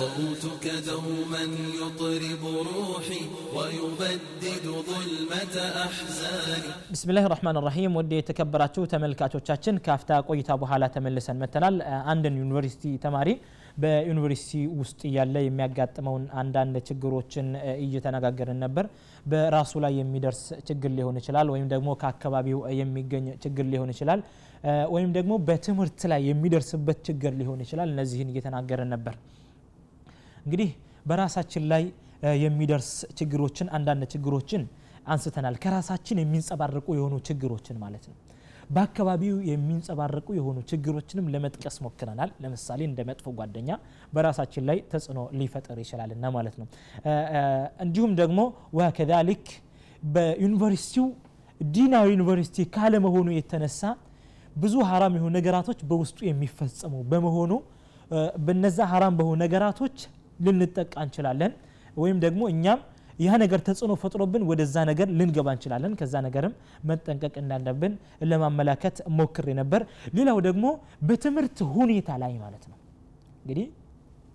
صوتك دوما يطرب روحي ويبدد ظلمة أحزاني ብስሚላህ ራህማን ራሂም ወደ የተከበራችሁ ተመልካቾቻችን ካፍታ ቆይታ በኋላ ተመልሰን መተናል አንድን ዩኒቨርሲቲ ተማሪ በዩኒቨርሲቲ ውስጥ እያለ የሚያጋጥመውን አንዳንድ ችግሮችን እየተነጋገርን ነበር በራሱ ላይ የሚደርስ ችግር ሊሆን ይችላል ወይም ደግሞ ከአካባቢው የሚገኝ ችግር ሊሆን ይችላል ወይም ደግሞ በትምህርት ላይ የሚደርስበት ችግር ሊሆን ይችላል እነዚህን እየተናገርን ነበር እንግዲህ በራሳችን ላይ የሚደርስ ችግሮችን አንዳንድ ችግሮችን አንስተናል። ከራሳችን የሚንጸባረቁ የሆኑ ችግሮችን ማለት ነው። በአካባቢው የሚንጸባረቁ የሆኑ ችግሮችንም ለመጥቀስ ሞክረናል። ለምሳሌ እንደ መጥፎ ጓደኛ በራሳችን ላይ ተጽዕኖ ሊፈጥር ይችላልና ማለት ነው። እንዲሁም ደግሞ ወከዛሊክ በዩኒቨርሲቲው ዲናዊ ዩኒቨርሲቲ ካለመሆኑ የተነሳ ብዙ ሀራም የሆኑ ነገራቶች በውስጡ የሚፈጸሙ በመሆኑ በነዛ ሀራም በሆኑ ነገራቶች ልንጠቃ እንችላለን ወይም ደግሞ እኛም ያ ነገር ተጽዕኖ ፈጥሮብን ወደዛ ነገር ልንገባ እንችላለን። ከዛ ነገርም መጠንቀቅ እንዳለብን ለማመላከት ሞክሬ ነበር። ሌላው ደግሞ በትምህርት ሁኔታ ላይ ማለት ነው። እንግዲህ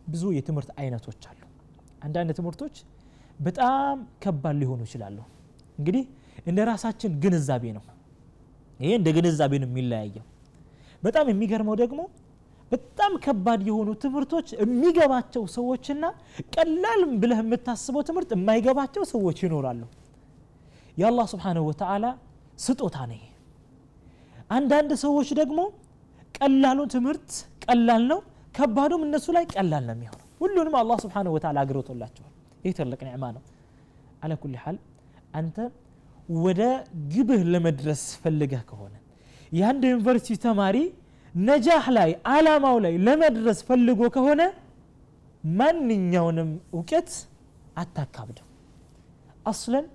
ብዙ የትምህርት አይነቶች አሉ። አንዳንድ ትምህርቶች በጣም ከባድ ሊሆኑ ይችላሉ። እንግዲህ እንደ ራሳችን ግንዛቤ ነው። ይሄ እንደ ግንዛቤ ነው የሚለያየው። በጣም የሚገርመው ደግሞ በጣም ከባድ የሆኑ ትምህርቶች የሚገባቸው ሰዎችና ቀላል ብለህ የምታስበው ትምህርት የማይገባቸው ሰዎች ይኖራሉ። የአላህ ስብሓንሁ ወተዓላ ስጦታ ነው አንዳንድ ሰዎች ደግሞ ቀላሉ ትምህርት ቀላል ነው ከባዱም እነሱ ላይ ቀላል ነው የሚሆነው። ሁሉንም አላህ ስብሓንሁ ወተዓላ አግሮቶላቸዋል ይህ ትልቅ ኒዕማ ነው። አለ ሓል አንተ ወደ ግብህ ለመድረስ ፈልገህ ከሆነ የአንድ ዩኒቨርሲቲ ተማሪ ነጃህ ላይ አላማው ላይ ለመድረስ ፈልጎ ከሆነ ማንኛውንም እውቀት አታካብደው። አስለን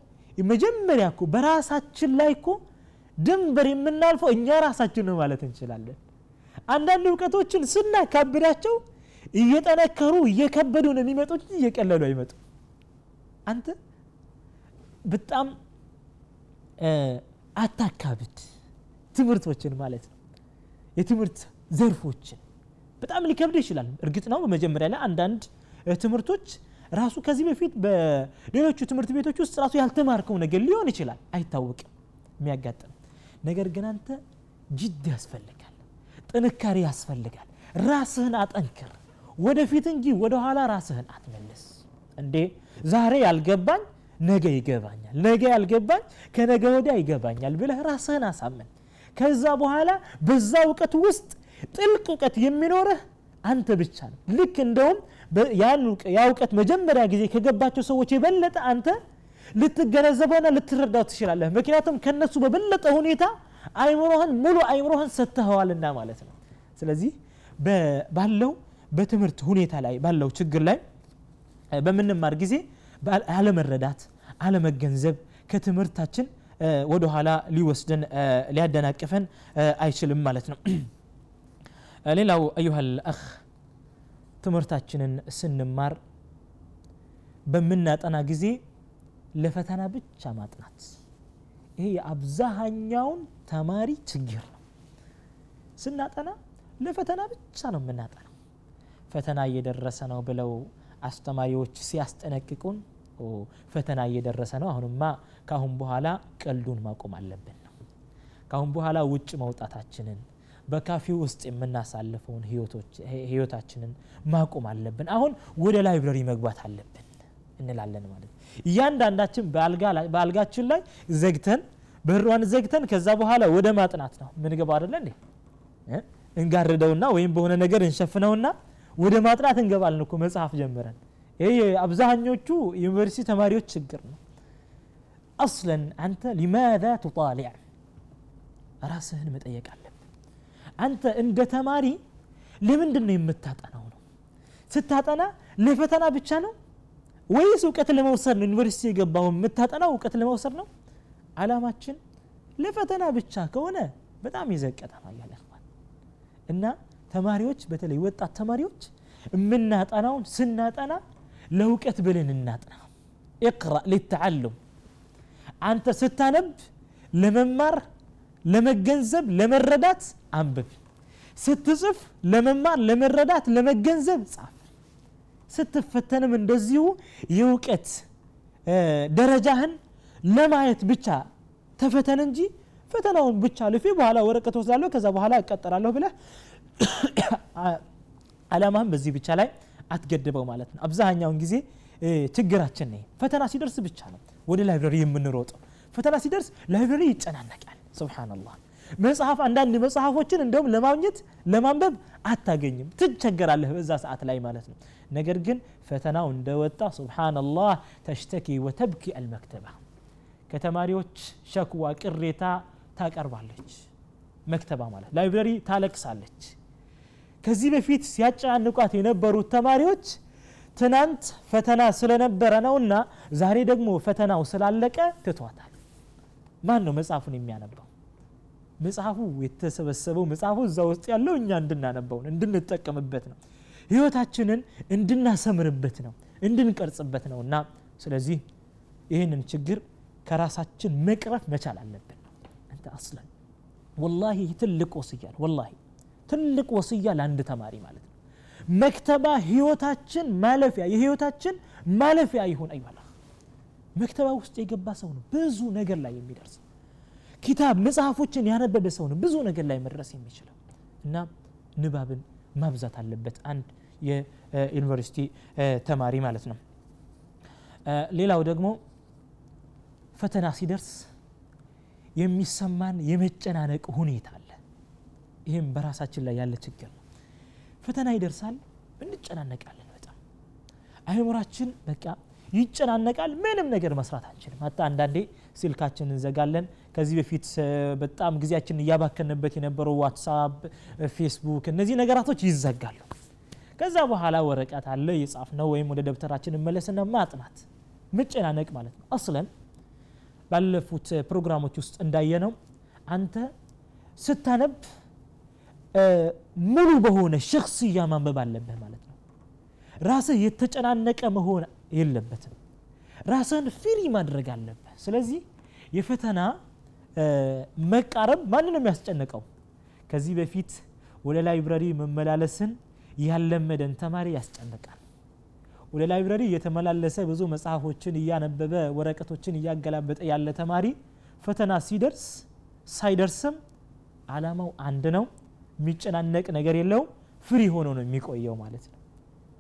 መጀመሪያ እኮ በራሳችን ላይ እኮ ድንበር የምናልፈው እኛ ራሳችን ነው ማለት እንችላለን። አንዳንድ እውቀቶችን ስናካብዳቸው እየጠነከሩ እየከበዱ ነው የሚመጡት እየቀለሉ አይመጡ አንተ በጣም አታካብድ ትምህርቶችን ማለት ነው የትምህርት ዘርፎችን በጣም ሊከብድ ይችላል። እርግጥ ነው በመጀመሪያ ላይ አንዳንድ ትምህርቶች ራሱ ከዚህ በፊት በሌሎቹ ትምህርት ቤቶች ውስጥ ራሱ ያልተማርከው ነገር ሊሆን ይችላል። አይታወቅም የሚያጋጥም። ነገር ግን አንተ ጅድ ያስፈልጋል ጥንካሬ ያስፈልጋል። ራስህን አጠንክር ወደፊት እንጂ ወደኋላ ራስህን አትመልስ። እንዴ? ዛሬ ያልገባኝ ነገ ይገባኛል ነገ ያልገባኝ ከነገ ወዲያ ይገባኛል ብለህ ራስህን አሳምን ከዛ በኋላ በዛ እውቀት ውስጥ ጥልቅ እውቀት የሚኖርህ አንተ ብቻ ነው ልክ እንደውም ያ እውቀት መጀመሪያ ጊዜ ከገባቸው ሰዎች የበለጠ አንተ ልትገነዘበውና ልትረዳው ትችላለህ። ምክንያቱም ከነሱ በበለጠ ሁኔታ አይምሮህን ሙሉ አይምሮህን ሰጥተኸዋልና ማለት ነው። ስለዚህ ባለው በትምህርት ሁኔታ ላይ ባለው ችግር ላይ በምንማር ጊዜ አለመረዳት አለመገንዘብ ከትምህርታችን ወደ ኋላ ሊወስደን ሊያደናቅፈን አይችልም ማለት ነው። ሌላው አዩሃ ልአኽ ትምህርታችንን ስንማር በምናጠና ጊዜ ለፈተና ብቻ ማጥናት። ይሄ የአብዛሃኛውን ተማሪ ችግር ነው። ስናጠና ለፈተና ብቻ ነው የምናጠናው። ፈተና እየደረሰ ነው ብለው አስተማሪዎች ሲያስጠነቅቁን ፈተና እየደረሰ ነው። አሁንማ ካሁን በኋላ ቀልዱን ማቆም አለብን ነው። ካሁን በኋላ ውጭ መውጣታችንን በካፌ ውስጥ የምናሳልፈውን ህይወታችንን ማቆም አለብን። አሁን ወደ ላይብረሪ መግባት አለብን እንላለን ማለት እያንዳንዳችን በአልጋችን ላይ ዘግተን በሯን ዘግተን ከዛ በኋላ ወደ ማጥናት ነው ምንገባው አደለ እንዴ? እንጋርደውና ወይም በሆነ ነገር እንሸፍነውና ወደ ማጥናት እንገባለን እኮ መጽሐፍ ጀምረን ይህ አብዛኞቹ ዩኒቨርሲቲ ተማሪዎች ችግር ነው። አስለን አንተ ሊማذا ትጣሊዕ? ራስህን መጠየቅ አለብን አንተ እንደ ተማሪ ለምንድን ነው የምታጠናው ነው? ስታጠና ለፈተና ብቻ ነው? ወይስ እውቀት ለመውሰድ ነው ዩኒቨርሲቲ የገባው? የምታጠናው እውቀት ለመውሰድ ነው? አላማችን ለፈተና ብቻ ከሆነ በጣም ይዘቀጠናል ያለ እና ተማሪዎች በተለይ ወጣት ተማሪዎች የምናጠናውን ስናጠና ለእውቀት ብለን እናጥና እቅራ ሊተዓሉም አንተ ስታነብ ለመማር ለመገንዘብ ለመረዳት አንብብ ስትጽፍ ለመማር ለመረዳት ለመገንዘብ ጻፍ. ስትፈተንም እንደዚሁ የእውቀት ደረጃህን ለማየት ብቻ ተፈተን እንጂ ፈተናውን ብቻ ልፌ በኋላ ወረቀት ወስዳለሁ ከዛ በኋላ እቀጠላለሁ ብለህ አላማህን በዚህ ብቻ ላይ አትገድበው ማለት ነው። አብዛኛውን ጊዜ ችግራችን ነው ፈተና ሲደርስ ብቻ ነው ወደ ላይብረሪ የምንሮጠው። ፈተና ሲደርስ ላይብረሪ ይጨናነቃል። ስብናላህ መጽሐፍ አንዳንድ መጽሐፎችን እንደውም ለማግኘት ለማንበብ አታገኝም። ትቸገራለህ በዛ ሰዓት ላይ ማለት ነው። ነገር ግን ፈተናው እንደወጣ ስብናላህ ተሽተኪ ወተብኪ አልመክተባ። ከተማሪዎች ሸክዋ ቅሬታ ታቀርባለች። መክተባ ማለት ላይብረሪ ታለቅሳለች ከዚህ በፊት ሲያጨናንቋት የነበሩት ተማሪዎች ትናንት ፈተና ስለነበረ ነውና ዛሬ ደግሞ ፈተናው ስላለቀ ትቷታል። ማን ነው መጽሐፉን የሚያነባው መጽሐፉ የተሰበሰበው መጽሐፉ እዛ ውስጥ ያለው እኛ እንድናነበው ነው እንድንጠቀምበት ነው። ህይወታችንን እንድናሰምርበት ነው እንድንቀርጽበት ነው እና ስለዚህ ይህንን ችግር ከራሳችን መቅረፍ መቻል አለብን። አንተ አስለን። ወላሂ ትልቅ ወስያ ነው ትልቅ ወስያ ለአንድ ተማሪ ማለት ነው። መክተባ ህይወታችን ማለፊያ የህይወታችን ማለፊያ ይሁን አይባላ መክተባ ውስጥ የገባ ሰው ነው ብዙ ነገር ላይ የሚደርስ። ኪታብ መጽሐፎችን ያነበበ ሰው ነው ብዙ ነገር ላይ መድረስ የሚችለው። እና ንባብን ማብዛት አለበት አንድ የዩኒቨርሲቲ ተማሪ ማለት ነው። ሌላው ደግሞ ፈተና ሲደርስ የሚሰማን የመጨናነቅ ሁኔታ አለ ይህም በራሳችን ላይ ያለ ችግር ነው። ፈተና ይደርሳል እንጨናነቃለን በጣም። አይምራችን በቃ ይጨናነቃል ምንም ነገር መስራት አንችልም። ሀታ አንዳንዴ ስልካችን እንዘጋለን። ከዚህ በፊት በጣም ጊዜያችን እያባከንበት የነበረው ዋትሳፕ ፌስቡክ እነዚህ ነገራቶች ይዘጋሉ። ከዛ በኋላ ወረቀት አለ የጻፍ ነው ወይም ወደ ደብተራችን እመለስና ማጥናት መጨናነቅ ማለት ነው። አስለን ባለፉት ፕሮግራሞች ውስጥ እንዳየነው አንተ ስታነብ ሙሉ በሆነ ሸክስያ ማንበብ አለብህ ማለት ነው። ራስህ የተጨናነቀ መሆን የለበትም። ራስህን ፍሪ ማድረግ አለብህ። ስለዚህ የፈተና መቃረብ ማንን ነው የሚያስጨንቀው? ከዚህ በፊት ወደ ላይብረሪ መመላለስን ያለመደን ተማሪ ያስጨንቃል። ወደ ላይብረሪ እየተመላለሰ ብዙ መጽሐፎችን እያነበበ ወረቀቶችን እያገላበጠ ያለ ተማሪ ፈተና ሲደርስ ሳይደርስም አላማው አንድ ነው የሚጨናነቅ ነገር የለው ፍሪ ሆኖ ነው የሚቆየው ማለት ነው።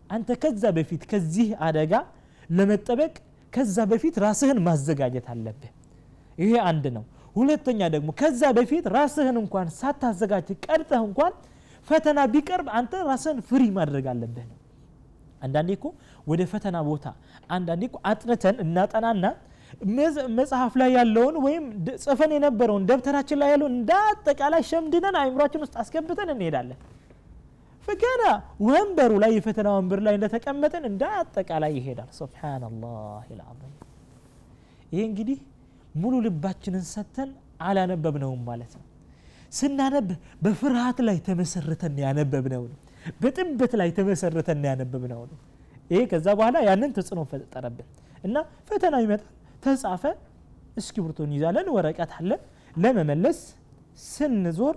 አንተ ከዛ በፊት ከዚህ አደጋ ለመጠበቅ ከዛ በፊት ራስህን ማዘጋጀት አለብህ። ይሄ አንድ ነው። ሁለተኛ ደግሞ ከዛ በፊት ራስህን እንኳን ሳታዘጋጅ ቀድተህ እንኳን ፈተና ቢቀርብ አንተ ራስህን ፍሪ ማድረግ አለብህ ነው። አንዳንዴ እኮ ወደ ፈተና ቦታ አንዳንዴ እኮ አጥንተን እናጠናና መጽሐፍ ላይ ያለውን ወይም ጽፈን የነበረውን ደብተራችን ላይ ያለውን እንደ አጠቃላይ ሸምድነን አይምሯችን ውስጥ አስገብተን እንሄዳለን። ገና ወንበሩ ላይ የፈተና ወንበር ላይ እንደተቀመጠን እንደ አጠቃላይ ይሄዳል። ስብናላህ ልዓظም ይሄ እንግዲህ ሙሉ ልባችንን ሰተን አላነበብነውም ማለት ነው። ስናነብ በፍርሃት ላይ ተመሰረተን ያነበብነው ነው። በጥበት ላይ ተመሰረተን ያነበብነው ነው። ይሄ ከዛ በኋላ ያንን ተጽዕኖ ፈጠረብን እና ፈተና ይመጣል ተጻፈ። እስክሪብቶን ይዛለን ወረቀት አለ ለመመለስ ስንዞር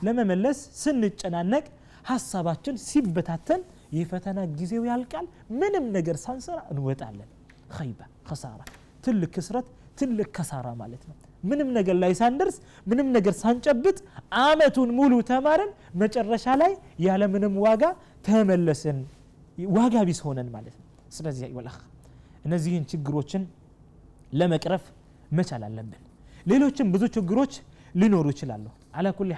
ለመመለስ ስንጨናነቅ ሀሳባችን ሲበታተን የፈተና ጊዜው ያልቃል። ምንም ነገር ሳንሰራ እንወጣለን። ኸይባ ከሳራ ትልቅ ክስረት ትልቅ ከሳራ ማለት ነው። ምንም ነገር ላይ ሳንደርስ ምንም ነገር ሳንጨብጥ አመቱን ሙሉ ተማርን። መጨረሻ ላይ ያለምንም ዋጋ ተመለስን። ዋጋ ቢስ ሆነን ማለት ነው። ስለዚህ እነዚህን ችግሮችን ለመቅረፍ መቻል አለብን። ሌሎችም ብዙ ችግሮች ሊኖሩ ይችላሉ። አላ ኩል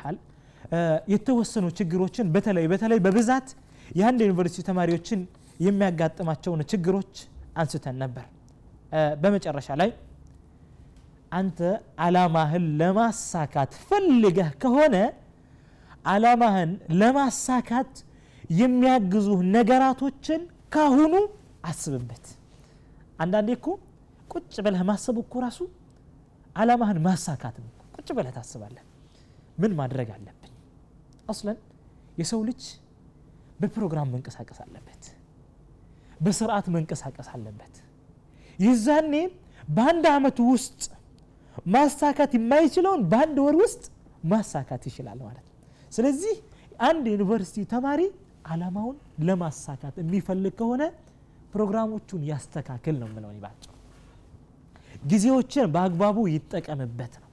የተወሰኑ ችግሮችን በተለይ በተለይ በብዛት የአንድ ዩኒቨርሲቲ ተማሪዎችን የሚያጋጥማቸውን ችግሮች አንስተን ነበር። በመጨረሻ ላይ አንተ አላማህን ለማሳካት ፈልገህ ከሆነ አላማህን ለማሳካት የሚያግዙ ነገራቶችን ካሁኑ አስብበት። አንዳንዴ እኮ ቁጭ ብለህ ማሰብ እኮ ራሱ አላማህን ማሳካት ነው። ቁጭ ብለህ ታስባለህ። ምን ማድረግ አለብን? አስለን የሰው ልጅ በፕሮግራም መንቀሳቀስ አለበት። በስርዓት መንቀሳቀስ አለበት። ይዛኔ በአንድ አመት ውስጥ ማሳካት የማይችለውን በአንድ ወር ውስጥ ማሳካት ይችላል ማለት ነው። ስለዚህ አንድ ዩኒቨርሲቲ ተማሪ አላማውን ለማሳካት የሚፈልግ ከሆነ ፕሮግራሞቹን ያስተካክል ነው የምለው ባጭሩ። ጊዜዎችን በአግባቡ ይጠቀምበት ነው።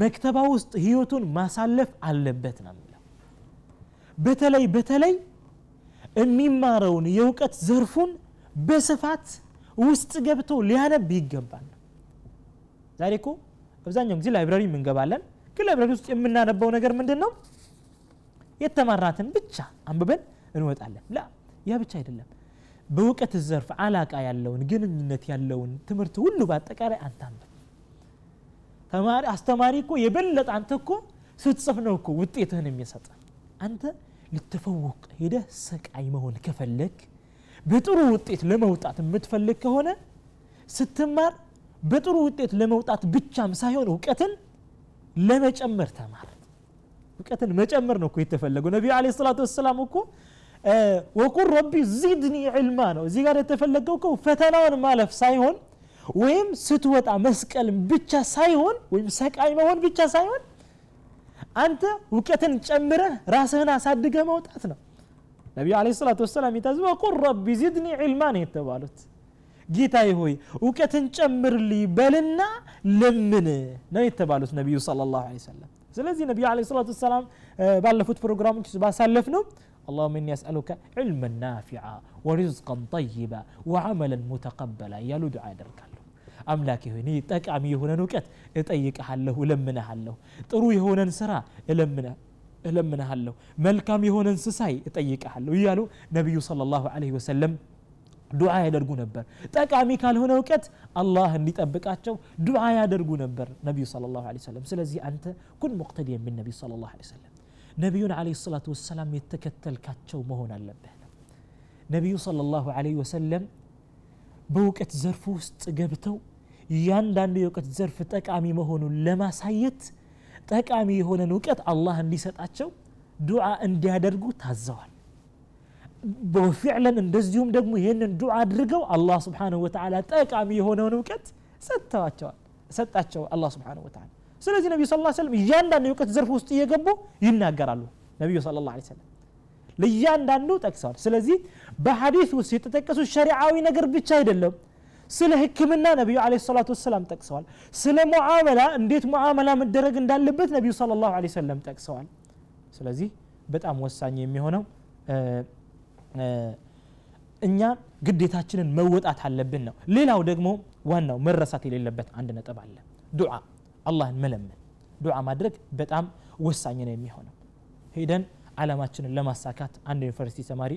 መክተባ ውስጥ ህይወቱን ማሳለፍ አለበት ነው የምለው። በተለይ በተለይ የሚማረውን የእውቀት ዘርፉን በስፋት ውስጥ ገብቶ ሊያነብ ይገባል። ዛሬ እኮ አብዛኛውን ጊዜ library እንገባለን፣ ግን library ውስጥ የምናነበው ነገር ምንድን ነው? የተማራትን ብቻ አንብበን እንወጣለን። ያ ብቻ አይደለም። በእውቀት ዘርፍ አላቃ ያለውን ግንኙነት ያለውን ትምህርት ሁሉ በአጠቃላይ አንተ ተማሪ አስተማሪ እኮ የበለጠ አንተ እኮ ስትጽፍ ነው እኮ ውጤትህን የሚሰጥ አንተ ልትፈወቅ ሄደህ ሰቃይ መሆን ከፈለግ በጥሩ ውጤት ለመውጣት የምትፈልግ ከሆነ ስትማር በጥሩ ውጤት ለመውጣት ብቻም ሳይሆን እውቀትን ለመጨመር ተማር። እውቀትን መጨመር ነው እኮ የተፈለገው። ነቢዩ ዓለይሂ ሰላቱ ወሰላም እኮ ወቁል ረቢ ዚድኒ ዕልማ ነው። እዚህ ጋር የተፈለገው እኮ ፈተናውን ማለፍ ሳይሆን ወይም ስትወጣ መስቀል ብቻ ሳይሆን ወይም ሰቃይ መሆን ብቻ ሳይሆን አንተ እውቀትን ጨምረህ ራስህን አሳድገህ መውጣት ነው። ነቢዩ ዓለይሂ ሰላቱ ወሰላም የታዘዙ ወቁል ረቢ ዚድኒ ዕልማ ነው የተባሉት። ጌታዬ ሆይ እውቀትን ጨምርልኝ በልና ለምን ነው የተባሉት ነቢዩ ሰለላሁ ዐለይሂ ወሰለም። ስለዚህ ነቢዩ ዓለይሂ ሰላቱ ወሰላም ባለፉት ፕሮግራሞች ባሳለፍ ነው اللهم إني أسألك علما نافعا ورزقا طيبا وعملا متقبلا እያሉ ዱዓ ያደርጋሉ። አምላኬ ሆይ እኔ ጠቃሚ የሆነን እውቀት እጠይቅሃለሁ፣ እለምንሃለሁ። ጥሩ የሆነን ስራ እለምንሃለሁ፣ መልካም የሆነን ስሳይ እጠይቅሃለሁ እያሉ ነቢዩ ሰለላሁ ዐለይሂ ወሰለም ዱዓ ያደርጉ ነበር። ጠቃሚ ካልሆነ እውቀት አላህ እንዲጠብቃቸው ዱዓ ያደርጉ ነበር ነቢዩ ሰለላሁ ዐለይሂ ስለዚህ አንተ ኩን ሙቅተዲየን ቢን ነቢይ ሰለላሁ ዐለይሂ ወሰለም ነቢዩን ዓለይሂ ሰላቱ ወሰላም የተከተልካቸው መሆን አለብህ ነው። ነቢዩ ሰለላሁ ዐለይሂ ወሰለም በእውቀት ዘርፍ ውስጥ ገብተው እያንዳንዱ የእውቀት ዘርፍ ጠቃሚ መሆኑን ለማሳየት ጠቃሚ የሆነን እውቀት አላህ እንዲሰጣቸው ዱዓ እንዲያደርጉ ታዘዋል። በፊዕለን እንደዚሁም ደግሞ ይህንን ዱዓ አድርገው አላህ ስብሓነሁ ወተዓላ ጠቃሚ የሆነውን እውቀት ሰጥተዋቸዋል ሰጣቸው አላህ ስብሓነሁ ወተዓላ። ስለዚህ ነቢዩ ዐለይሂ ወሰለም እያንዳንዱ የእውቀት ዘርፍ ውስጥ እየገቡ ይናገራሉ። ነቢዩ ሰለላሁ ዐለይሂ ወሰለም ለእያንዳንዱ ጠቅሰዋል። ስለዚህ በሐዲስ ውስጥ የተጠቀሱት ሸሪዓዊ ነገር ብቻ አይደለም። ስለ ሕክምና ነቢዩ ዓለይሂ ሰላቱ ወሰላም ጠቅሰዋል። ስለ ሙዓመላ እንዴት ሙዓመላ መደረግ እንዳለበት ነቢዩ ሰለላሁ ዐለይሂ ወሰለም ጠቅሰዋል። ስለዚህ በጣም ወሳኝ የሚሆነው እኛ ግዴታችንን መወጣት አለብን ነው። ሌላው ደግሞ ዋናው መረሳት የሌለበት አንድ ነጥብ አለ። ዱዓ አላህን መለመን ዱዓ ማድረግ በጣም ወሳኝ ነው የሚሆነው ሄደን ዓላማችንን ለማሳካት አንድ ዩኒቨርሲቲ ተማሪ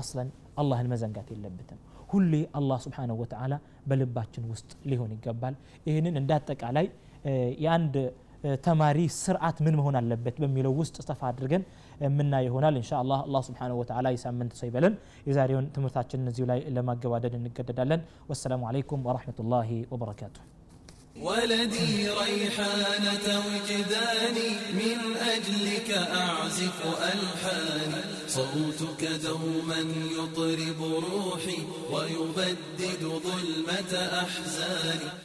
አስለን አላህን መዘንጋት የለበትም ሁሌ አላህ ስብሓንሁ ወተዓላ በልባችን ውስጥ ሊሆን ይገባል ይህንን እንደ አጠቃላይ የአንድ ተማሪ ስርዓት ምን መሆን አለበት በሚለው ውስጥ ሰፋ አድርገን የምናይ ይሆናል እንሻ አላህ አላህ ስብሓንሁ ወተዓላ የሳምንት ሰው ይበለን የዛሬውን ትምህርታችንን እዚሁ ላይ ለማገባደድ እንገደዳለን ወሰላሙ አለይኩም ወረሕመቱላሂ ወበረካቱሁ ولدي ريحانة وجداني من أجلك أعزف ألحاني صوتك دوما يطرب روحي ويبدد ظلمة أحزاني